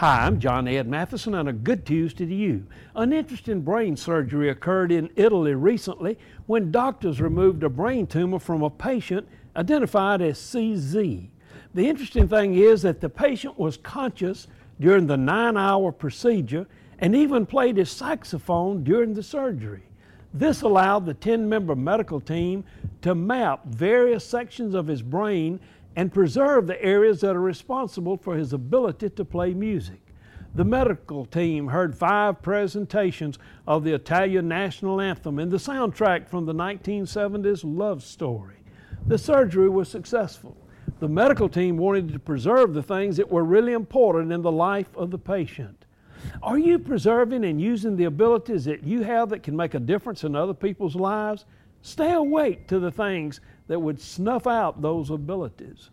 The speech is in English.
Hi, I'm John Ed Matheson, and a good Tuesday to you. An interesting brain surgery occurred in Italy recently when doctors removed a brain tumor from a patient identified as CZ. The interesting thing is that the patient was conscious during the nine hour procedure and even played his saxophone during the surgery. This allowed the 10 member medical team to map various sections of his brain and preserve the areas that are responsible for his ability to play music. The medical team heard five presentations of the Italian national anthem and the soundtrack from the 1970s Love Story. The surgery was successful. The medical team wanted to preserve the things that were really important in the life of the patient. Are you preserving and using the abilities that you have that can make a difference in other people's lives? Stay awake to the things that would snuff out those abilities.